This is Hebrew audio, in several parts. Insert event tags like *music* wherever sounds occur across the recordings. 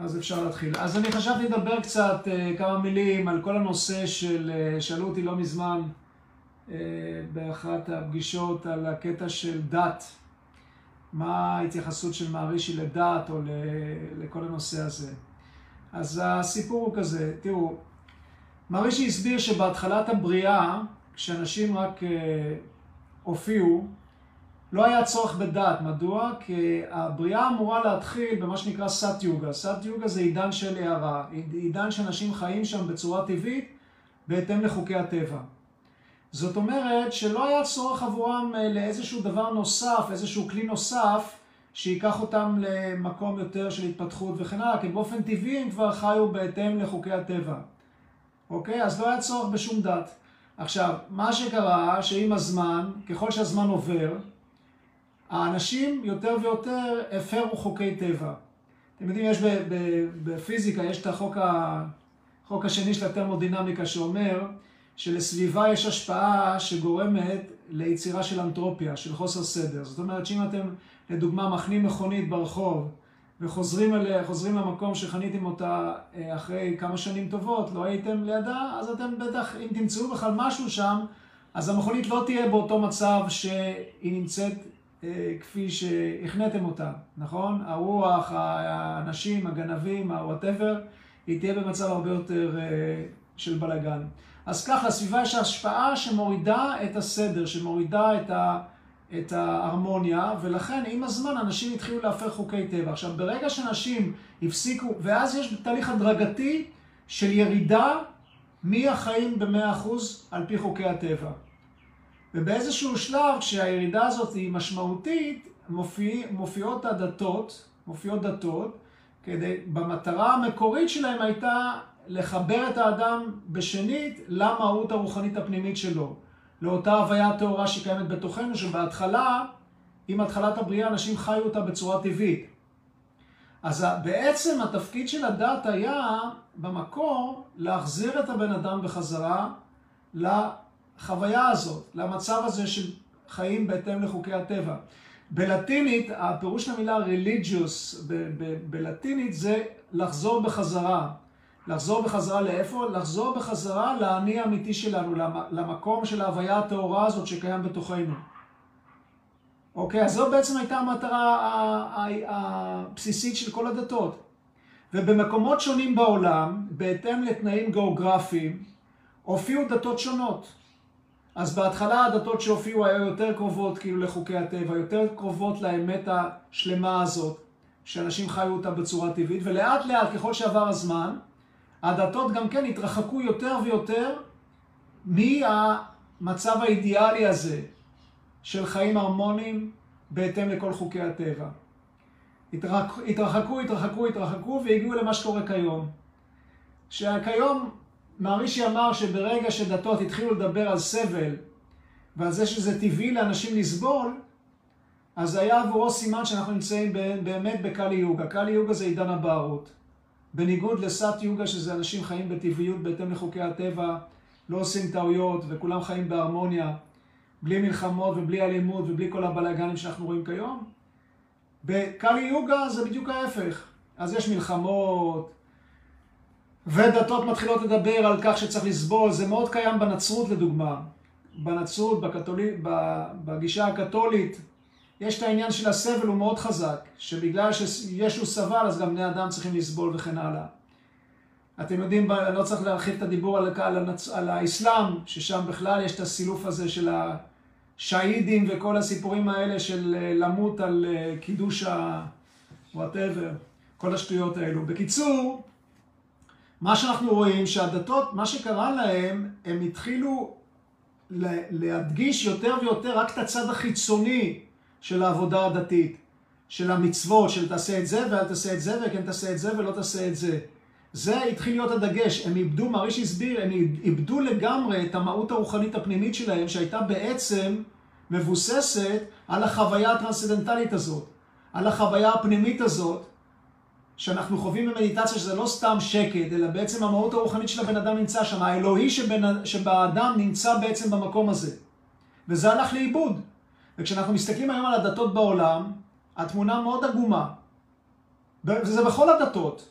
אז אפשר להתחיל. אז אני חשבתי לדבר קצת, אה, כמה מילים, על כל הנושא של, אה, שאלו אותי לא מזמן אה, באחת הפגישות על הקטע של דת. מה ההתייחסות של מערישי לדת או לכל הנושא הזה. אז הסיפור הוא כזה, תראו, מערישי הסביר שבהתחלת הבריאה, כשאנשים רק הופיעו, לא היה צורך בדת. מדוע? כי הבריאה אמורה להתחיל במה שנקרא סאט יוגה. סאט יוגה זה עידן של הערה, עידן שאנשים חיים שם בצורה טבעית בהתאם לחוקי הטבע. זאת אומרת שלא היה צורך עבורם אה, לאיזשהו דבר נוסף, איזשהו כלי נוסף, שייקח אותם למקום יותר של התפתחות וכן הלאה, כי באופן טבעי הם כבר חיו בהתאם לחוקי הטבע. אוקיי? אז לא היה צורך בשום דת. עכשיו, מה שקרה, שעם הזמן, ככל שהזמן עובר, האנשים יותר ויותר הפרו חוקי טבע. אתם יודעים, יש בפיזיקה, יש את החוק, ה, החוק השני של הטרמודינמיקה שאומר שלסביבה יש השפעה שגורמת ליצירה של אנטרופיה, של חוסר סדר. זאת אומרת שאם אתם, לדוגמה, מחנים מכונית ברחוב וחוזרים אליה, למקום שחניתם אותה אה, אחרי כמה שנים טובות, לא הייתם לידה, אז אתם בטח, אם תמצאו בכלל משהו שם, אז המכונית לא תהיה באותו מצב שהיא נמצאת כפי שהכנתם אותה, נכון? הרוח, האנשים, הגנבים, ה-whatever, היא תהיה במצב הרבה יותר אה, של בלאגן. אז ככה, לסביבה יש השפעה שמורידה את הסדר, שמורידה את, ה, את ההרמוניה, ולכן עם הזמן אנשים התחילו להפר חוקי טבע. עכשיו, ברגע שאנשים הפסיקו, ואז יש תהליך הדרגתי של ירידה מהחיים ב-100% על פי חוקי הטבע. ובאיזשהו שלב, כשהירידה הזאת היא משמעותית, מופיע, מופיעות הדתות, מופיעות דתות, כדי, במטרה המקורית שלהם הייתה לחבר את האדם בשנית למהות הרוחנית הפנימית שלו, לאותה הוויה טהורה שקיימת בתוכנו, שבהתחלה, עם התחלת הבריאה, אנשים חיו אותה בצורה טבעית. אז בעצם התפקיד של הדת היה, במקור, להחזיר את הבן אדם בחזרה לחוויה הזאת, למצב הזה של חיים בהתאם לחוקי הטבע. בלטינית, הפירוש של המילה religious בלטינית זה לחזור בחזרה. לחזור בחזרה לאיפה? לחזור בחזרה לאני האמיתי שלנו, למקום של ההוויה הטהורה הזאת שקיים בתוכנו. אוקיי, אז זו בעצם הייתה המטרה הבסיסית של כל הדתות. ובמקומות שונים בעולם, בהתאם לתנאים גיאוגרפיים, הופיעו דתות שונות. אז בהתחלה הדתות שהופיעו היו יותר קרובות כאילו לחוקי הטבע, יותר קרובות לאמת השלמה הזאת, שאנשים חיו אותה בצורה טבעית, ולאט לאט ככל שעבר הזמן, הדתות גם כן התרחקו יותר ויותר מהמצב האידיאלי הזה של חיים הרמוניים בהתאם לכל חוקי הטבע. התרחקו, התרחקו, התרחקו והגיעו למה שקורה כיום. שכיום מערישי אמר שברגע שדתות התחילו לדבר על סבל ועל זה שזה טבעי לאנשים לסבול, אז היה עבורו סימן שאנחנו נמצאים באמת בקאלי יוגה. קאלי יוגה זה עידן הבערות. בניגוד לסאט יוגה, שזה אנשים חיים בטבעיות בהתאם לחוקי הטבע, לא עושים טעויות וכולם חיים בהרמוניה, בלי מלחמות ובלי אלימות ובלי כל הבלאגנים שאנחנו רואים כיום. בקאלי יוגה זה בדיוק ההפך. אז יש מלחמות, ודתות מתחילות לדבר על כך שצריך לסבול, זה מאוד קיים בנצרות לדוגמה. בנצרות, בקתולי, בגישה הקתולית, יש את העניין של הסבל, הוא מאוד חזק, שבגלל שישו סבל, אז גם בני אדם צריכים לסבול וכן הלאה. אתם יודעים, לא צריך להרחיב את הדיבור על, על, הנצ... על האסלאם, ששם בכלל יש את הסילוף הזה של השהידים וכל הסיפורים האלה של אה, למות על אה, קידוש ה... וואטאבר, כל השטויות האלו. בקיצור, מה שאנחנו רואים שהדתות, מה שקרה להם, הם התחילו להדגיש יותר ויותר רק את הצד החיצוני של העבודה הדתית, של המצוות, של תעשה את זה ואל תעשה את זה וכן תעשה את זה ולא תעשה את זה. זה התחיל להיות הדגש, הם איבדו, מריש הסביר, הם איבדו לגמרי את המהות הרוחנית הפנימית שלהם, שהייתה בעצם מבוססת על החוויה הטרנסצדנטלית הזאת, על החוויה הפנימית הזאת, שאנחנו חווים במדיטציה שזה לא סתם שקט, אלא בעצם המהות הרוחנית של הבן אדם נמצא שם, האלוהי שבין, שבאדם נמצא בעצם במקום הזה. וזה הלך לאיבוד. וכשאנחנו מסתכלים היום על הדתות בעולם, התמונה מאוד עגומה. וזה בכל הדתות.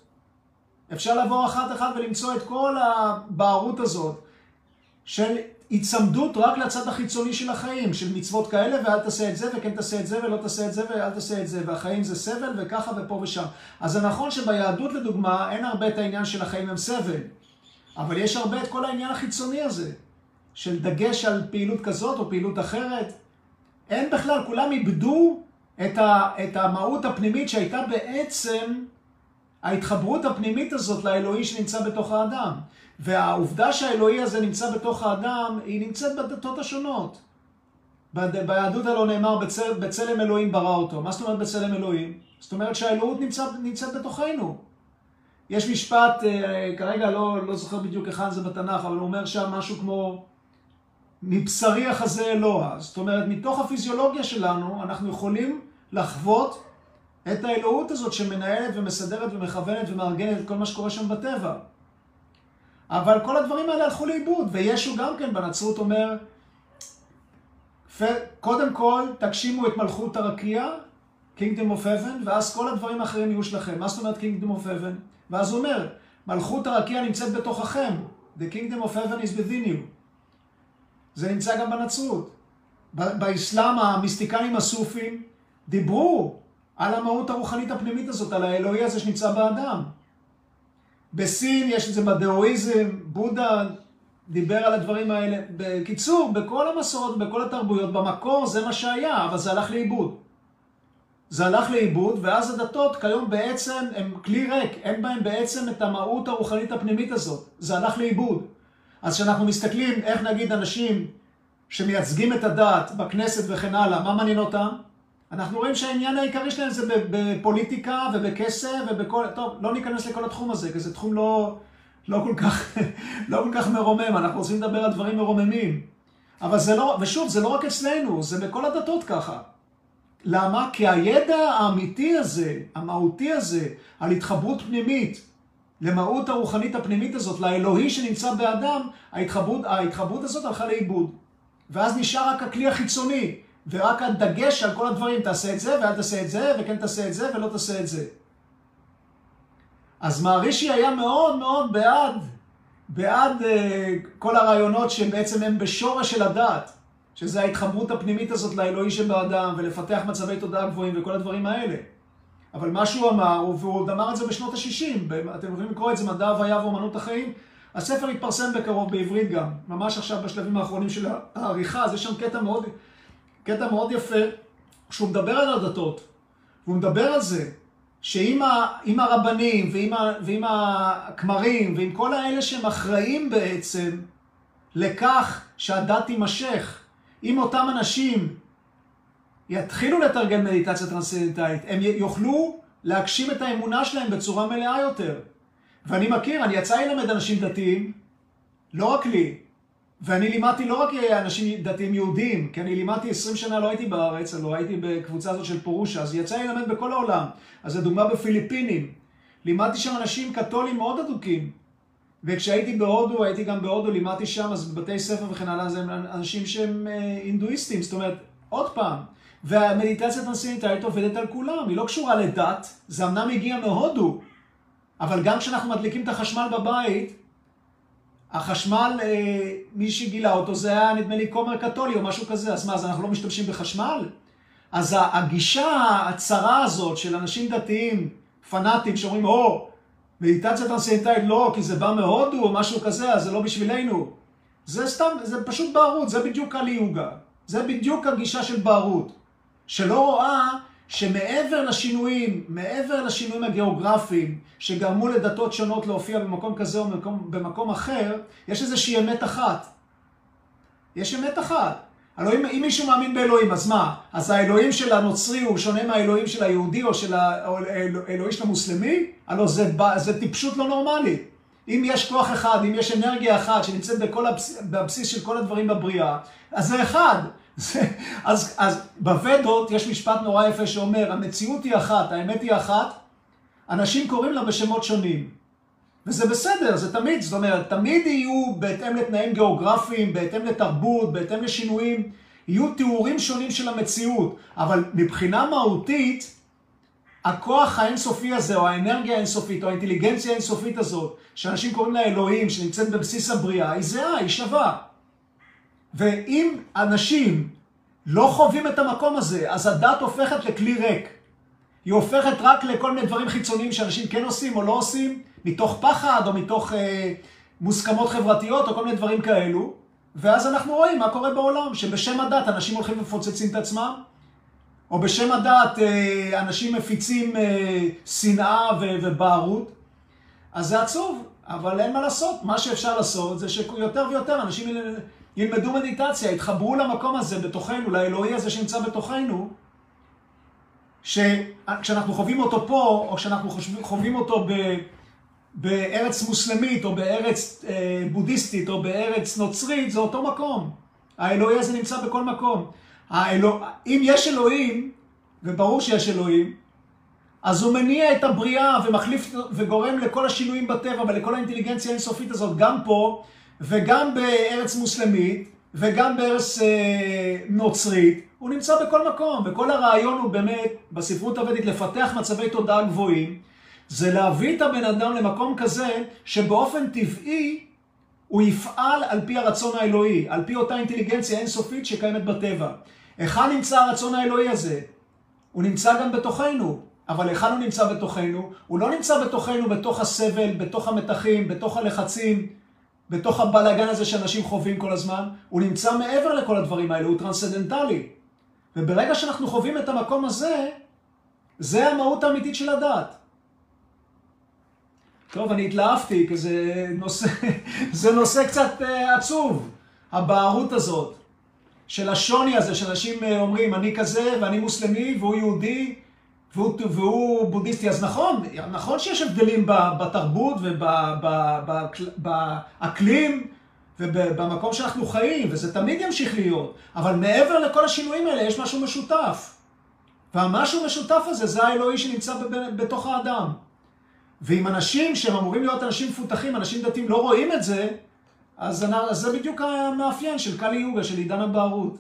אפשר לעבור אחת-אחת ולמצוא את כל הבערות הזאת של היצמדות רק לצד החיצוני של החיים, של מצוות כאלה ואל תעשה את זה וכן תעשה את זה ולא תעשה את זה ואל תעשה את זה והחיים זה סבל וככה ופה ושם. אז זה נכון שביהדות לדוגמה אין הרבה את העניין של החיים הם סבל, אבל יש הרבה את כל העניין החיצוני הזה, של דגש על פעילות כזאת או פעילות אחרת. אין בכלל, כולם איבדו את, ה, את המהות הפנימית שהייתה בעצם ההתחברות הפנימית הזאת לאלוהי שנמצא בתוך האדם. והעובדה שהאלוהי הזה נמצא בתוך האדם, היא נמצאת בדתות השונות. ביהדות הלא נאמר, בצל, בצלם אלוהים ברא אותו. מה זאת אומרת בצלם אלוהים? זאת אומרת שהאלוהות נמצא, נמצאת בתוכנו. יש משפט, אה, כרגע לא, לא זוכר בדיוק היכן זה בתנ"ך, אבל הוא אומר שם משהו כמו, מבשרי החזה אלוה. זאת אומרת, מתוך הפיזיולוגיה שלנו, אנחנו יכולים לחוות את האלוהות הזאת שמנהלת ומסדרת ומכוונת ומארגנת את כל מה שקורה שם בטבע. אבל כל הדברים האלה הלכו לאיבוד, וישו גם כן בנצרות אומר, קודם כל תגשימו את מלכות הרקיע, Kingdom of Heaven, ואז כל הדברים האחרים יהיו שלכם. מה זאת אומרת Kingdom of Heaven? ואז הוא אומר, מלכות הרקיע נמצאת בתוככם. The Kingdom of Heaven is within you. זה נמצא גם בנצרות. באסלאם המיסטיקנים הסופים דיברו על המהות הרוחנית הפנימית הזאת, על האלוהי הזה שנמצא באדם. בסין יש את זה בדאואיזם, בודה דיבר על הדברים האלה. בקיצור, בכל המסורות, בכל התרבויות, במקור זה מה שהיה, אבל זה הלך לאיבוד. זה הלך לאיבוד, ואז הדתות כיום בעצם הם כלי ריק, אין בהם בעצם את המהות הרוחנית הפנימית הזאת. זה הלך לאיבוד. אז כשאנחנו מסתכלים איך נגיד אנשים שמייצגים את הדת בכנסת וכן הלאה, מה מעניין אותם? אנחנו רואים שהעניין העיקרי שלהם זה בפוליטיקה ובכסף ובכל... טוב, לא ניכנס לכל התחום הזה, כי זה תחום לא, לא, כל, כך, *laughs* לא כל כך מרומם, אנחנו רוצים לדבר על דברים מרוממים. אבל זה לא, ושוב, זה לא רק אצלנו, זה בכל הדתות ככה. למה? כי הידע האמיתי הזה, המהותי הזה, על התחברות פנימית, למהות הרוחנית הפנימית הזאת, לאלוהי שנמצא באדם, ההתחברות, ההתחברות הזאת הלכה לאיבוד. ואז נשאר רק הכלי החיצוני, ורק הדגש על כל הדברים, תעשה את זה ואל תעשה את זה, וכן תעשה את זה ולא תעשה את זה. אז מערישי היה מאוד מאוד בעד, בעד uh, כל הרעיונות שבעצם הם בשורש של הדת, שזה ההתחברות הפנימית הזאת לאלוהי שבאדם, ולפתח מצבי תודעה גבוהים וכל הדברים האלה. אבל מה שהוא אמר, והוא עוד אמר את זה בשנות ה-60, אתם יכולים לקרוא את זה, מדע הוויה ואומנות החיים, הספר יתפרסם בקרוב בעברית גם, ממש עכשיו בשלבים האחרונים של העריכה, אז יש שם קטע מאוד, קטע מאוד יפה, שהוא מדבר על הדתות, והוא מדבר על זה, שעם ה, הרבנים ועם, ה, ועם הכמרים ועם כל האלה שהם אחראים בעצם לכך שהדת תימשך, אם אותם אנשים יתחילו לתרגל מדיטציה טרנסצנדנטלית, הם יוכלו להגשים את האמונה שלהם בצורה מלאה יותר. ואני מכיר, אני יצא ללמד אנשים דתיים, לא רק לי, ואני לימדתי לא רק אנשים דתיים יהודים, כי אני לימדתי 20 שנה, לא הייתי בארץ, לא הייתי בקבוצה הזאת של פורושה, אז יצא לי ללמד בכל העולם. אז לדוגמה בפיליפינים, לימדתי שם אנשים קתולים מאוד אדוקים. וכשהייתי בהודו, הייתי גם בהודו, לימדתי שם, אז בבתי ספר וכן הלאה, זה אנשים שהם הינדואיסטים, אה, זאת אומרת, עוד פעם, והמדיטציה טרנסצנדנטלית עובדת על כולם, היא לא קשורה לדת, זה אמנם הגיע מהודו, אבל גם כשאנחנו מדליקים את החשמל בבית, החשמל, אה, מי שגילה אותו זה היה נדמה לי כומר קתולי או משהו כזה, אז מה, אז אנחנו לא משתמשים בחשמל? אז הגישה הצרה הזאת של אנשים דתיים, פנאטים, שאומרים, או, מדיטציה טרנסצנדנטלית לא, כי זה בא מהודו או משהו כזה, אז זה לא בשבילנו. זה סתם, זה פשוט בערות, זה בדיוק קלי. זה בדיוק הגישה של בערות. שלא רואה שמעבר לשינויים, מעבר לשינויים הגיאוגרפיים שגרמו לדתות שונות להופיע במקום כזה או במקום, במקום אחר, יש איזושהי אמת אחת. יש אמת אחת. הלוא אם, מישהו מאמין באלוהים, אז מה? אז האלוהים של הנוצרי הוא שונה מהאלוהים של היהודי או של האלוהים של המוסלמי? הלוא זה, זה טיפשות לא נורמלית. אם יש כוח אחד, אם יש אנרגיה אחת שנמצאת בכל הבסיס, בבסיס של כל הדברים בבריאה, אז זה אחד. אז, אז בוודות יש משפט נורא יפה שאומר, המציאות היא אחת, האמת היא אחת, אנשים קוראים לה בשמות שונים. וזה בסדר, זה תמיד, זאת אומרת, תמיד יהיו בהתאם לתנאים גיאוגרפיים, בהתאם לתרבות, בהתאם לשינויים, יהיו תיאורים שונים של המציאות, אבל מבחינה מהותית, הכוח האינסופי הזה, או האנרגיה האינסופית, או האינטליגנציה האינסופית הזאת, שאנשים קוראים לה אלוהים, שנמצאת בבסיס הבריאה, היא זהה, היא שווה. ואם אנשים לא חווים את המקום הזה, אז הדת הופכת לכלי ריק. היא הופכת רק לכל מיני דברים חיצוניים שאנשים כן עושים או לא עושים, מתוך פחד או מתוך אה, מוסכמות חברתיות או כל מיני דברים כאלו. ואז אנחנו רואים מה קורה בעולם, שבשם הדת אנשים הולכים ומפוצצים את עצמם, או בשם הדת אה, אנשים מפיצים אה, שנאה ובערות. אז זה עצוב, אבל אין מה לעשות. מה שאפשר לעשות זה שיותר ויותר אנשים ילמדו מדיטציה, יתחברו למקום הזה בתוכנו, לאלוהי הזה שנמצא בתוכנו, שכשאנחנו חווים אותו פה, או כשאנחנו חווים אותו ב, בארץ מוסלמית, או בארץ אה, בודהיסטית, או בארץ נוצרית, זה אותו מקום. האלוהי הזה נמצא בכל מקום. האלוה... אם יש אלוהים, וברור שיש אלוהים, אז הוא מניע את הבריאה ומחליף וגורם לכל השינויים בטבע ולכל האינטליגנציה האינסופית הזאת, גם פה וגם בארץ מוסלמית וגם בארץ אה, נוצרית. הוא נמצא בכל מקום, וכל הרעיון הוא באמת, בספרות הוודית, לפתח מצבי תודעה גבוהים, זה להביא את הבן אדם למקום כזה, שבאופן טבעי הוא יפעל על פי הרצון האלוהי, על פי אותה אינטליגנציה אינסופית שקיימת בטבע. היכן נמצא הרצון האלוהי הזה? הוא נמצא גם בתוכנו, אבל היכן הוא נמצא בתוכנו? הוא לא נמצא בתוכנו בתוך הסבל, בתוך המתחים, בתוך הלחצים, בתוך הבלאגן הזה שאנשים חווים כל הזמן, הוא נמצא מעבר לכל הדברים האלה, הוא טרנסצדנטלי. וברגע שאנחנו חווים את המקום הזה, זה המהות האמיתית של הדת. טוב, אני התלהבתי, כי זה נושא, *laughs* זה נושא קצת uh, עצוב, הבערות הזאת, של השוני הזה, שאנשים uh, אומרים, אני כזה ואני מוסלמי והוא יהודי והוא, והוא בודהיסטי. אז נכון, נכון שיש הבדלים בתרבות ובאקלים ובמקום שאנחנו חיים, וזה תמיד ימשיך להיות, אבל מעבר לכל השינויים האלה יש משהו משותף. והמשהו המשותף הזה זה האלוהי שנמצא בתוך האדם. ואם אנשים שהם אמורים להיות אנשים מפותחים, אנשים דתיים, לא רואים את זה, אז זה בדיוק המאפיין של קלי יוגה, של עידן הבערות.